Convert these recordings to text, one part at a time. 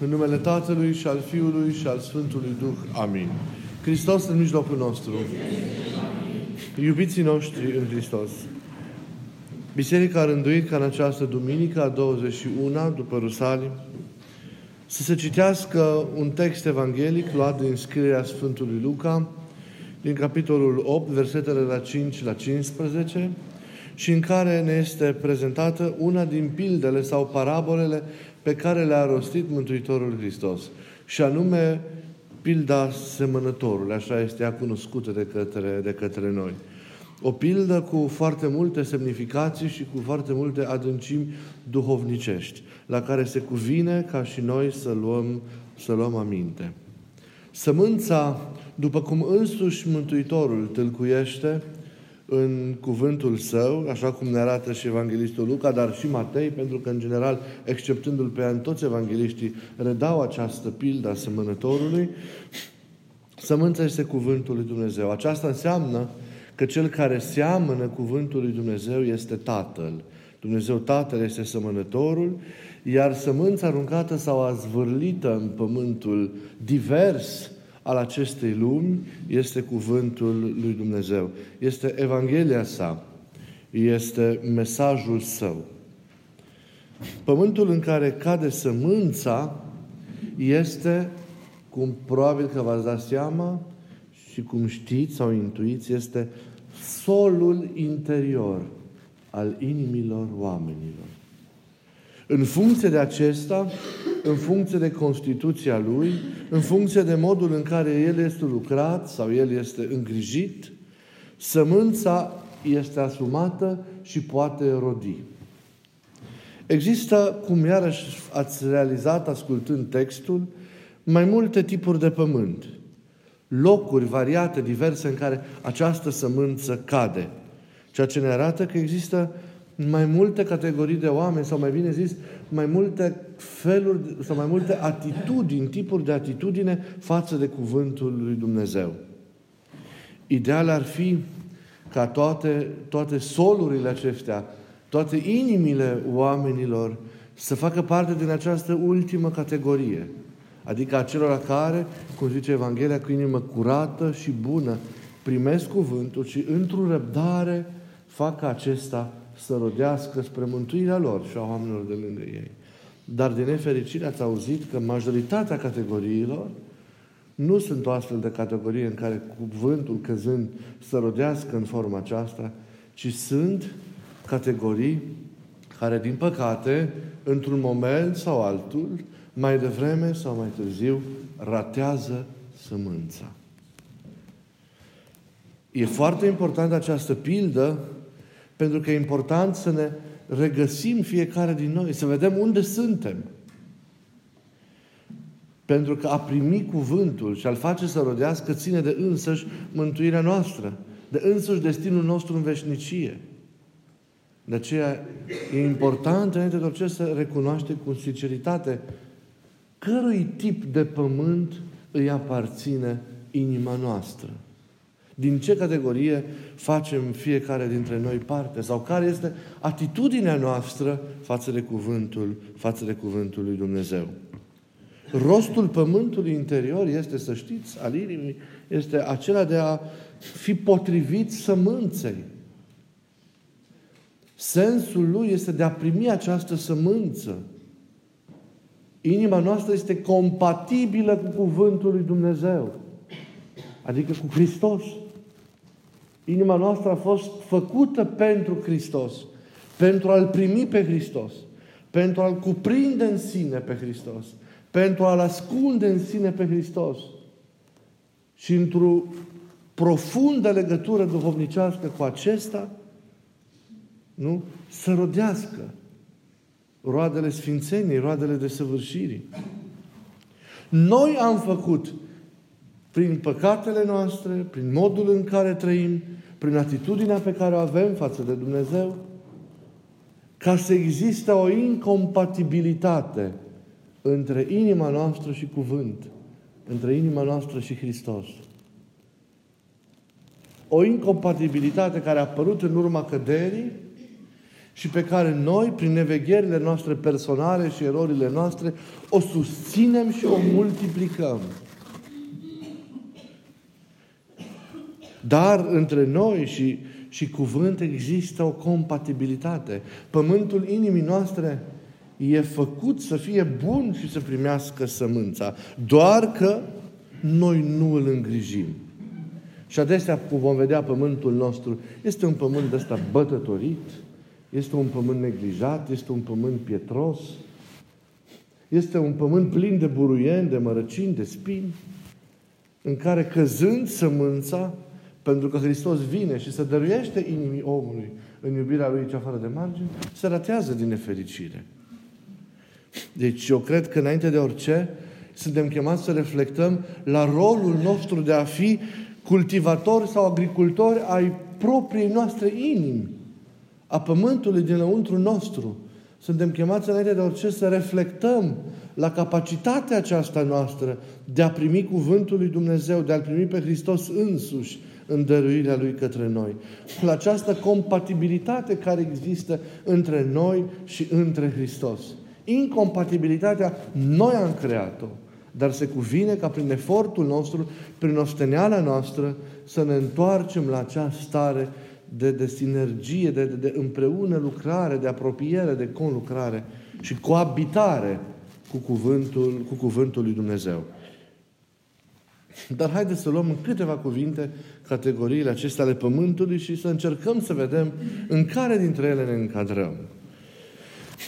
În numele Tatălui și al Fiului și al Sfântului Duh. Amin. Hristos în mijlocul nostru. Iubiții noștri în Hristos. Biserica a rânduit ca în această duminică, a 21 după Rusalim, să se citească un text evanghelic luat din scrierea Sfântului Luca, din capitolul 8, versetele la 5 la 15, și în care ne este prezentată una din pildele sau parabolele pe care le-a rostit Mântuitorul Hristos. Și anume, pilda semănătorului, așa este ea cunoscută de către, de către noi. O pildă cu foarte multe semnificații și cu foarte multe adâncimi duhovnicești, la care se cuvine ca și noi să luăm, să luăm aminte. Sămânța, după cum însuși Mântuitorul tâlcuiește, în cuvântul său, așa cum ne arată și Evanghelistul Luca, dar și Matei, pentru că, în general, exceptându-l pe an, toți evangeliștii redau această pildă a semănătorului, sămânța este cuvântul lui Dumnezeu. Aceasta înseamnă că cel care seamănă cuvântul lui Dumnezeu este Tatăl. Dumnezeu Tatăl este semănătorul, iar sămânța aruncată sau azvârlită în pământul divers al acestei lumi este cuvântul lui Dumnezeu. Este Evanghelia sa. Este mesajul său. Pământul în care cade sămânța este, cum probabil că v-ați dat seama și cum știți sau intuiți, este solul interior al inimilor oamenilor. În funcție de acesta, în funcție de Constituția lui, în funcție de modul în care el este lucrat sau el este îngrijit, sămânța este asumată și poate rodi. Există, cum iarăși ați realizat ascultând textul, mai multe tipuri de pământ. Locuri variate, diverse, în care această sămânță cade. Ceea ce ne arată că există mai multe categorii de oameni, sau mai bine zis, mai multe feluri sau mai multe atitudini, tipuri de atitudine față de cuvântul lui Dumnezeu. Ideal ar fi ca toate, toate solurile acestea, toate inimile oamenilor să facă parte din această ultimă categorie. Adică acelora care, cum zice Evanghelia, cu inimă curată și bună, primesc cuvântul și într-o răbdare fac ca acesta să rodească spre mântuirea lor și a oamenilor de lângă ei. Dar de nefericire ați auzit că majoritatea categoriilor nu sunt o astfel de categorie în care cuvântul căzând să rodească în forma aceasta, ci sunt categorii care, din păcate, într-un moment sau altul, mai devreme sau mai târziu, ratează sămânța. E foarte importantă această pildă pentru că e important să ne regăsim fiecare din noi, să vedem unde suntem. Pentru că a primi cuvântul și a-l face să rodească ține de însăși mântuirea noastră, de însăși destinul nostru în veșnicie. De aceea e important, înainte de orice, să recunoaște cu sinceritate cărui tip de pământ îi aparține inima noastră. Din ce categorie facem fiecare dintre noi parte? Sau care este atitudinea noastră față de cuvântul, față de cuvântul lui Dumnezeu? Rostul pământului interior este, să știți, al inimii, este acela de a fi potrivit sămânței. Sensul lui este de a primi această sămânță. Inima noastră este compatibilă cu cuvântul lui Dumnezeu. Adică cu Hristos. Inima noastră a fost făcută pentru Hristos, pentru a-L primi pe Hristos, pentru a-L cuprinde în sine pe Hristos, pentru a-L ascunde în sine pe Hristos. Și într-o profundă legătură duhovnicească cu acesta, nu? Să rodească roadele sfințeniei, roadele de săvârșirii. Noi am făcut prin păcatele noastre, prin modul în care trăim, prin atitudinea pe care o avem față de Dumnezeu, ca să existe o incompatibilitate între inima noastră și cuvânt, între inima noastră și Hristos. O incompatibilitate care a apărut în urma căderii și pe care noi, prin nevegherile noastre personale și erorile noastre, o susținem și o multiplicăm. Dar între noi și, și cuvânt există o compatibilitate. Pământul inimii noastre e făcut să fie bun și să primească sămânța. Doar că noi nu îl îngrijim. Și adesea, cum vom vedea, pământul nostru este un pământ de ăsta bătătorit, este un pământ neglijat, este un pământ pietros, este un pământ plin de buruieni, de mărăcini, de spini, în care căzând sămânța, pentru că Hristos vine și se dăruiește inimii omului în iubirea Lui cea fără de margini, se ratează din nefericire. Deci eu cred că înainte de orice, suntem chemați să reflectăm la rolul nostru de a fi cultivatori sau agricultori ai propriei noastre inimi, a pământului dinăuntru nostru. Suntem chemați înainte de orice să reflectăm la capacitatea aceasta noastră de a primi cuvântul lui Dumnezeu, de a-L primi pe Hristos însuși în dăruirea Lui către noi. La această compatibilitate care există între noi și între Hristos. Incompatibilitatea noi am creat-o. Dar se cuvine ca prin efortul nostru, prin osteneala noastră, să ne întoarcem la acea stare de, de sinergie, de, de, de împreună lucrare, de apropiere, de conlucrare și coabitare cu cuvântul, cu cuvântul lui Dumnezeu. Dar haideți să luăm în câteva cuvinte categoriile acestea ale Pământului și să încercăm să vedem în care dintre ele ne încadrăm.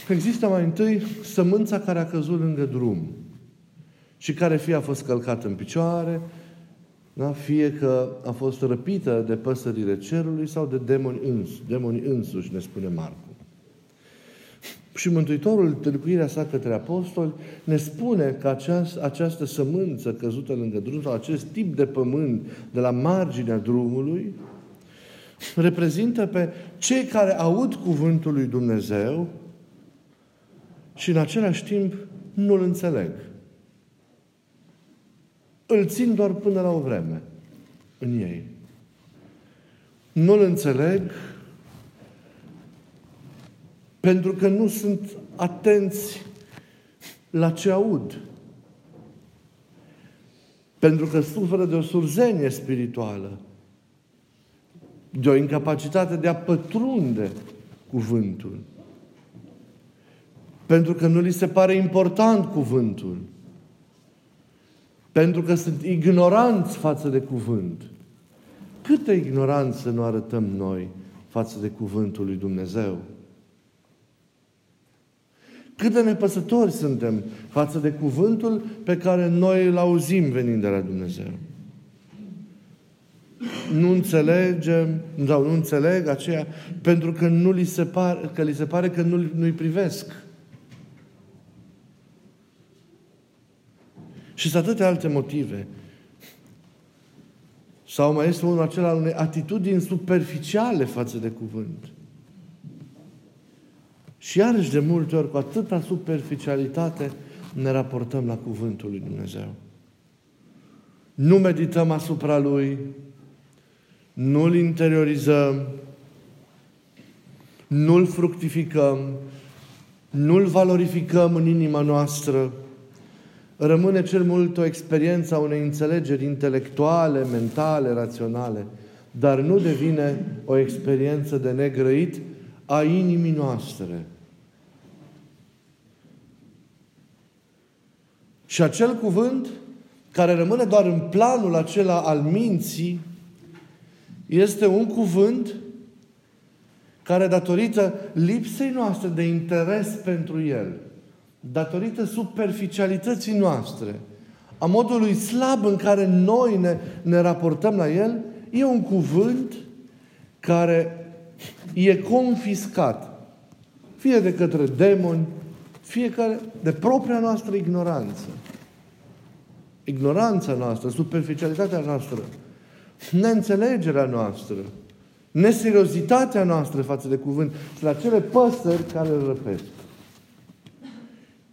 Există mai întâi sămânța care a căzut lângă drum și care fie a fost călcată în picioare, da? fie că a fost răpită de păsările cerului sau de demoni, îns, demoni însuși, ne spune Marcu. Și Mântuitorul, tâlcuirea sa către apostoli, ne spune că aceast, această sămânță căzută lângă drum, sau acest tip de pământ de la marginea drumului, reprezintă pe cei care aud cuvântul lui Dumnezeu și în același timp nu-l înțeleg. Îl țin doar până la o vreme în ei. Nu-l înțeleg pentru că nu sunt atenți la ce aud. Pentru că suferă de o surzenie spirituală, de o incapacitate de a pătrunde cuvântul. Pentru că nu li se pare important cuvântul. Pentru că sunt ignoranți față de cuvânt. Câtă ignoranță nu arătăm noi față de cuvântul lui Dumnezeu? Cât de nepăsători suntem față de cuvântul pe care noi îl auzim venind de la Dumnezeu. Nu înțelegem, sau nu înțeleg aceea, pentru că, nu li se pare, că li se pare că nu, nu-i privesc. Și sunt atâtea alte motive. Sau mai este unul acela unei atitudini superficiale față de cuvânt. Și iarăși de multe ori, cu atâta superficialitate, ne raportăm la Cuvântul lui Dumnezeu. Nu medităm asupra Lui, nu-L interiorizăm, nu-L fructificăm, nu-L valorificăm în inima noastră, rămâne cel mult o experiență a unei înțelegeri intelectuale, mentale, raționale, dar nu devine o experiență de negrăit a inimii noastre. Și acel cuvânt care rămâne doar în planul acela al minții este un cuvânt care datorită lipsei noastre de interes pentru el, datorită superficialității noastre, a modului slab în care noi ne, ne raportăm la el, e un cuvânt care e confiscat. Fie de către demoni, fiecare de propria noastră ignoranță. Ignoranța noastră, superficialitatea noastră, neînțelegerea noastră, neseriozitatea noastră față de cuvânt, la cele păsări care îl răpesc.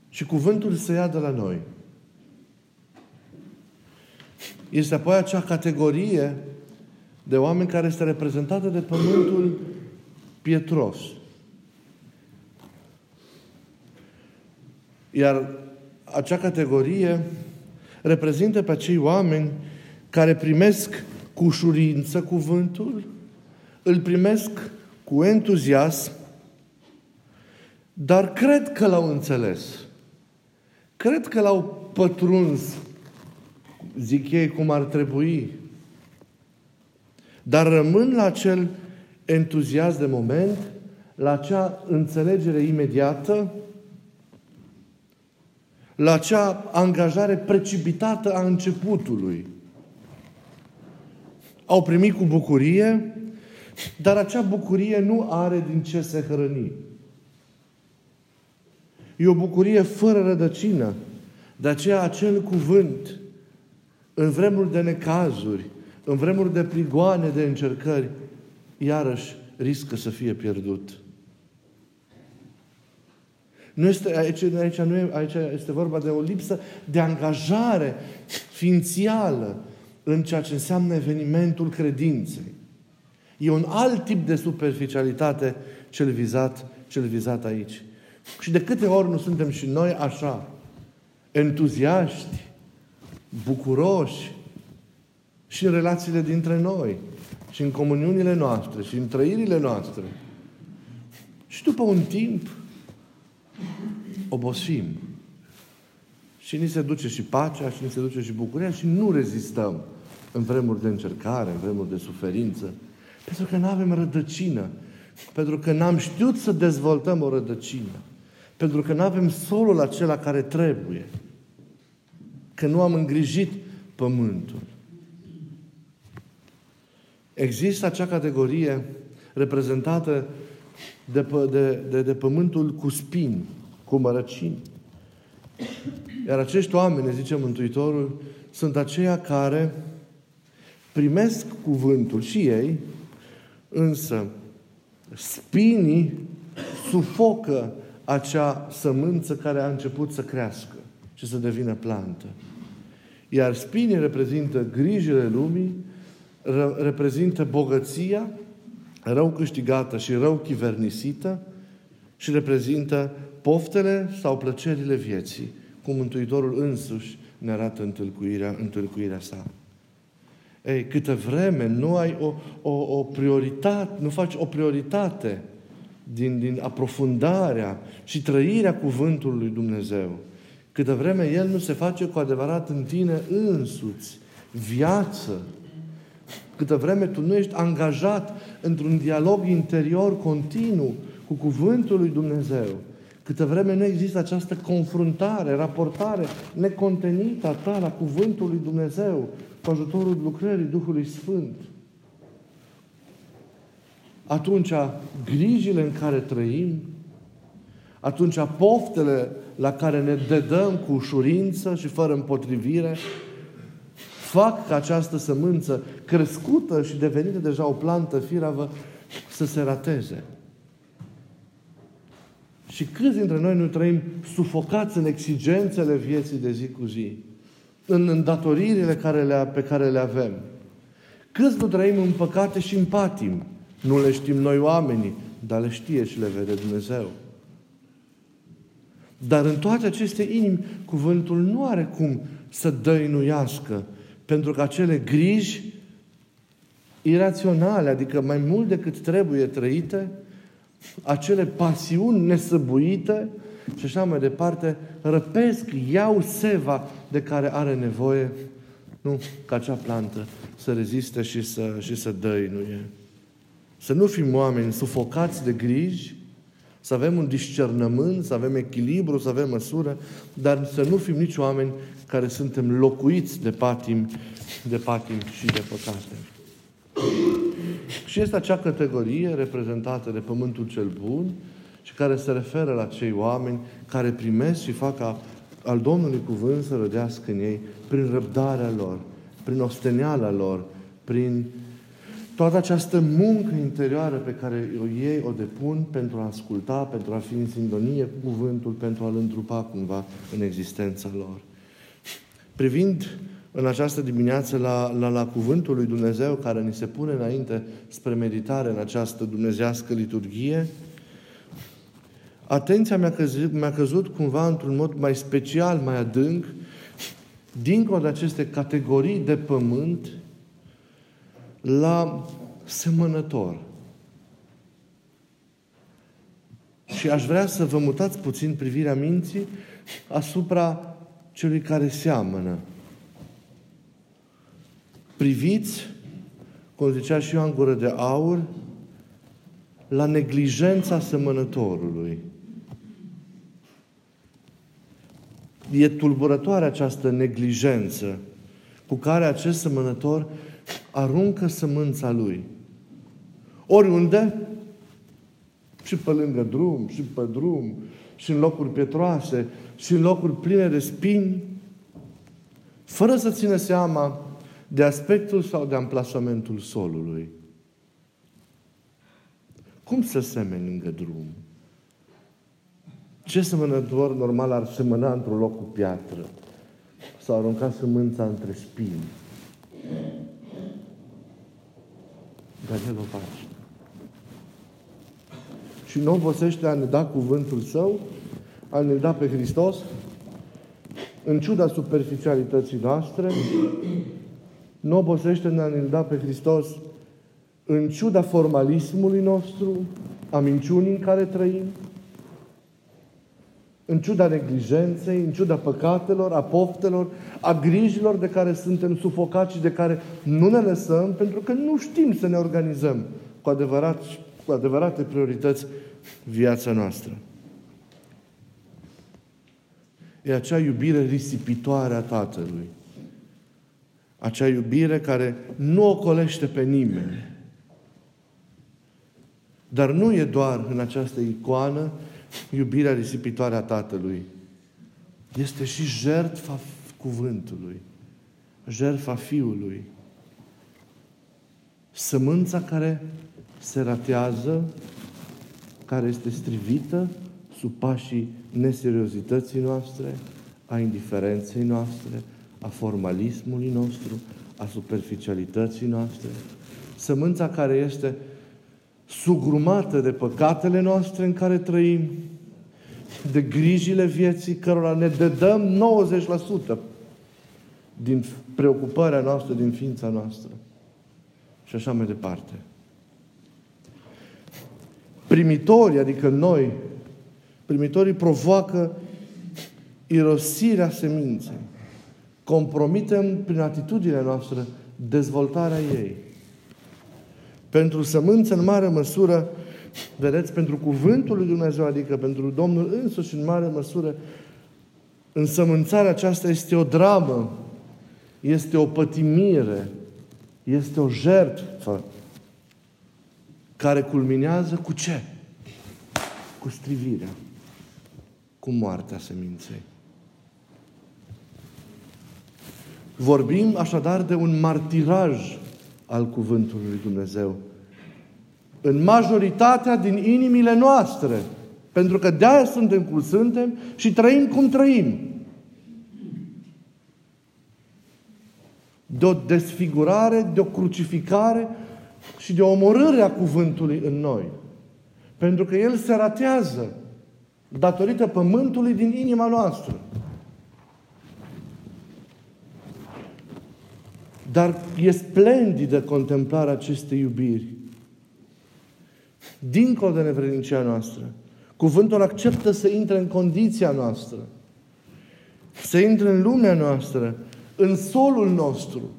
Și cuvântul se ia de la noi. Este apoi acea categorie de oameni care este reprezentată de pământul pietros. Iar acea categorie reprezintă pe acei oameni care primesc cu ușurință cuvântul, îl primesc cu entuziasm, dar cred că l-au înțeles. Cred că l-au pătruns, zic ei, cum ar trebui. Dar rămân la acel entuziasm de moment, la acea înțelegere imediată, la acea angajare precipitată a începutului. Au primit cu bucurie, dar acea bucurie nu are din ce se hrăni. E o bucurie fără rădăcină. De aceea acel cuvânt, în vremuri de necazuri, în vremuri de prigoane, de încercări, iarăși riscă să fie pierdut. Nu este, aici, aici, nu e, aici este vorba de o lipsă de angajare ființială în ceea ce înseamnă evenimentul credinței. E un alt tip de superficialitate cel vizat, cel vizat aici. Și de câte ori nu suntem și noi așa, entuziaști, bucuroși, și în relațiile dintre noi, și în comuniunile noastre, și în trăirile noastre. Și după un timp, obosim. Și ni se duce și pacea, și ni se duce și bucuria și nu rezistăm în vremuri de încercare, în vremuri de suferință. Pentru că nu avem rădăcină. Pentru că n-am știut să dezvoltăm o rădăcină. Pentru că nu avem solul acela care trebuie. Că nu am îngrijit pământul. Există acea categorie reprezentată de, de, de, de pământul cu spini, cu mărăcini. Iar acești oameni, zice Mântuitorul, sunt aceia care primesc cuvântul și ei, însă spinii sufocă acea sămânță care a început să crească și să devină plantă. Iar spinii reprezintă grijile lumii, reprezintă bogăția rău câștigată și rău chivernisită și reprezintă poftele sau plăcerile vieții, cum Mântuitorul însuși ne arată întâlcuirea, întâlcuirea sa. Ei, câtă vreme nu ai o, o, o prioritate, nu faci o prioritate din, din aprofundarea și trăirea cuvântului lui Dumnezeu, câtă vreme El nu se face cu adevărat în tine însuți, viață, câtă vreme tu nu ești angajat într-un dialog interior continuu cu Cuvântul lui Dumnezeu, câtă vreme nu există această confruntare, raportare necontenită a ta la Cuvântul lui Dumnezeu, cu ajutorul lucrării Duhului Sfânt, atunci grijile în care trăim, atunci poftele la care ne dedăm cu ușurință și fără împotrivire, fac ca această sămânță crescută și devenită deja o plantă firavă să se rateze. Și câți dintre noi nu trăim sufocați în exigențele vieții de zi cu zi, în îndatoririle care le, pe care le avem? Câți nu trăim în păcate și în patim? Nu le știm noi oamenii, dar le știe și le vede Dumnezeu. Dar în toate aceste inimi, cuvântul nu are cum să dăinuiască pentru că acele griji iraționale, adică mai mult decât trebuie trăite, acele pasiuni nesăbuite și așa mai departe, răpesc, iau seva de care are nevoie, nu, ca acea plantă să reziste și să, și să dăinuie. Să nu fim oameni sufocați de griji, să avem un discernământ, să avem echilibru, să avem măsură, dar să nu fim nici oameni care suntem locuiți de patim, de patim și de păcate. Și este acea categorie reprezentată de pământul cel bun și care se referă la cei oameni care primesc și fac ca al Domnului cuvânt să rădească în ei prin răbdarea lor, prin osteneala lor, prin toată această muncă interioară pe care o ei o depun pentru a asculta, pentru a fi în sindonie cu cuvântul, pentru a-L întrupa cumva în existența lor. Privind în această dimineață la, la, la Cuvântul lui Dumnezeu care ni se pune înainte spre meditare în această dumnezească liturghie, atenția mi-a căzut, mi-a căzut cumva într-un mod mai special, mai adânc, dincolo de aceste categorii de pământ, la semănător. Și aș vrea să vă mutați puțin privirea minții asupra celui care seamănă. Priviți, cum zicea și Ioan Gură de Aur, la neglijența semănătorului. E tulburătoare această neglijență cu care acest semănător aruncă sămânța lui. Oriunde, și pe lângă drum, și pe drum, și în locuri pietroase, și în locuri pline de spini, fără să țină seama de aspectul sau de amplasamentul solului. Cum să semeni lângă drum? Ce semănător normal ar semăna într-un loc cu piatră? Sau arunca sămânța între spini? Dar el o face. Și nu obosește a ne da cuvântul Său, a ne da pe Hristos, în ciuda superficialității noastre, nu obosește a ne da pe Hristos în ciuda formalismului nostru, a minciunii în care trăim, în ciuda neglijenței, în ciuda păcatelor, a poftelor, a grijilor de care suntem sufocați și de care nu ne lăsăm, pentru că nu știm să ne organizăm cu, adevărat, cu adevărate priorități viața noastră. E acea iubire risipitoare a Tatălui. Acea iubire care nu ocolește pe nimeni. Dar nu e doar în această icoană iubirea risipitoare a Tatălui. Este și jertfa cuvântului, jertfa Fiului. Sămânța care se ratează, care este strivită sub pașii neseriozității noastre, a indiferenței noastre, a formalismului nostru, a superficialității noastre. Sămânța care este sugrumată de păcatele noastre în care trăim, de grijile vieții cărora ne dedăm 90% din preocuparea noastră, din ființa noastră. Și așa mai departe. Primitorii, adică noi, primitorii provoacă irosirea seminței. Compromitem prin atitudinea noastră dezvoltarea ei. Pentru sămânță, în mare măsură, vedeți, pentru cuvântul lui Dumnezeu, adică pentru Domnul însuși, în mare măsură, însămânțarea aceasta este o dramă, este o pătimire, este o jertfă care culminează cu ce? Cu strivirea, cu moartea seminței. Vorbim așadar de un martiraj al Cuvântului Lui Dumnezeu. În majoritatea din inimile noastre. Pentru că de-aia suntem cum suntem și trăim cum trăim. De o desfigurare, de o crucificare și de o omorâre a cuvântului în noi. Pentru că El se ratează datorită pământului din inima noastră. Dar e splendidă contemplarea acestei iubiri. Dincolo de nevrednicia noastră. Cuvântul acceptă să intre în condiția noastră. Să intre în lumea noastră, în solul nostru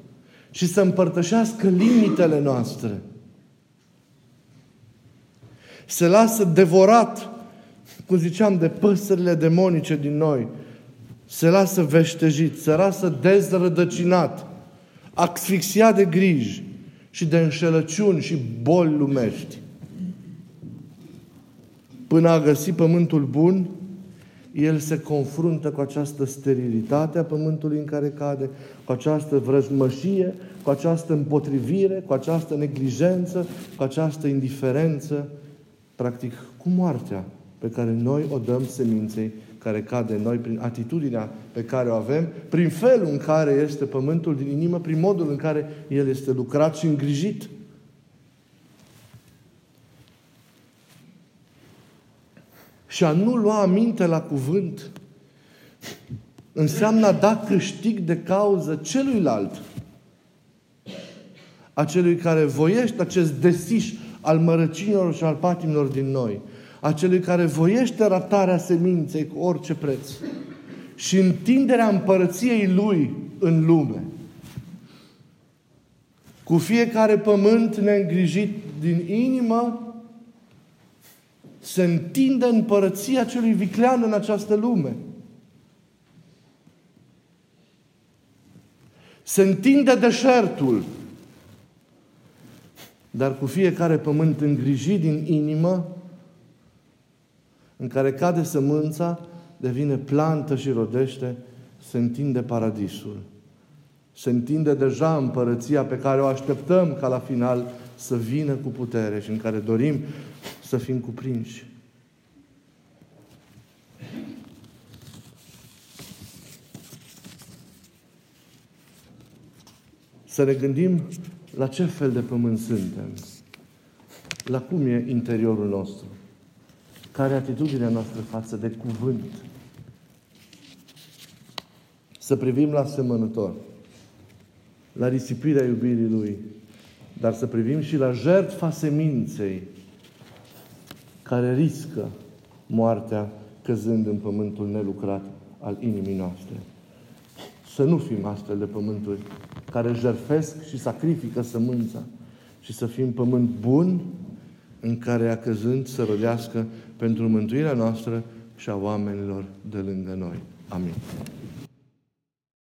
și să împărtășească limitele noastre. Se lasă devorat, cum ziceam, de păsările demonice din noi. Se lasă veștejit, se lasă dezrădăcinat asfixiat de griji și de înșelăciuni și boli lumești. Până a găsi pământul bun, el se confruntă cu această sterilitate a pământului în care cade, cu această vrăjmășie, cu această împotrivire, cu această neglijență, cu această indiferență, practic cu moartea pe care noi o dăm seminței care cade în noi, prin atitudinea pe care o avem, prin felul în care este pământul din inimă, prin modul în care el este lucrat și îngrijit. Și a nu lua aminte la cuvânt înseamnă a da câștig de cauză celuilalt. Acelui care voiește acest desiș al mărăcinilor și al patimilor din noi. Acelui care voiește ratarea seminței cu orice preț. Și întinderea împărăției Lui în lume. Cu fiecare pământ neîngrijit din inimă, se întinde împărăția celui viclean în această lume. Se întinde deșertul. Dar cu fiecare pământ îngrijit din inimă, în care cade sămânța, devine plantă și rodește, se întinde paradisul. Se întinde deja împărăția pe care o așteptăm ca la final să vină cu putere și în care dorim să fim cuprinși. Să ne gândim la ce fel de pământ suntem, la cum e interiorul nostru, care e atitudinea noastră față de cuvânt. Să privim la semănător, la risipirea iubirii Lui, dar să privim și la jertfa seminței care riscă moartea căzând în pământul nelucrat al inimii noastre. Să nu fim astfel de pământuri care jerfesc și sacrifică sămânța, și să fim pământ bun în care a căzând să rodească pentru mântuirea noastră și a oamenilor de lângă noi. Amin.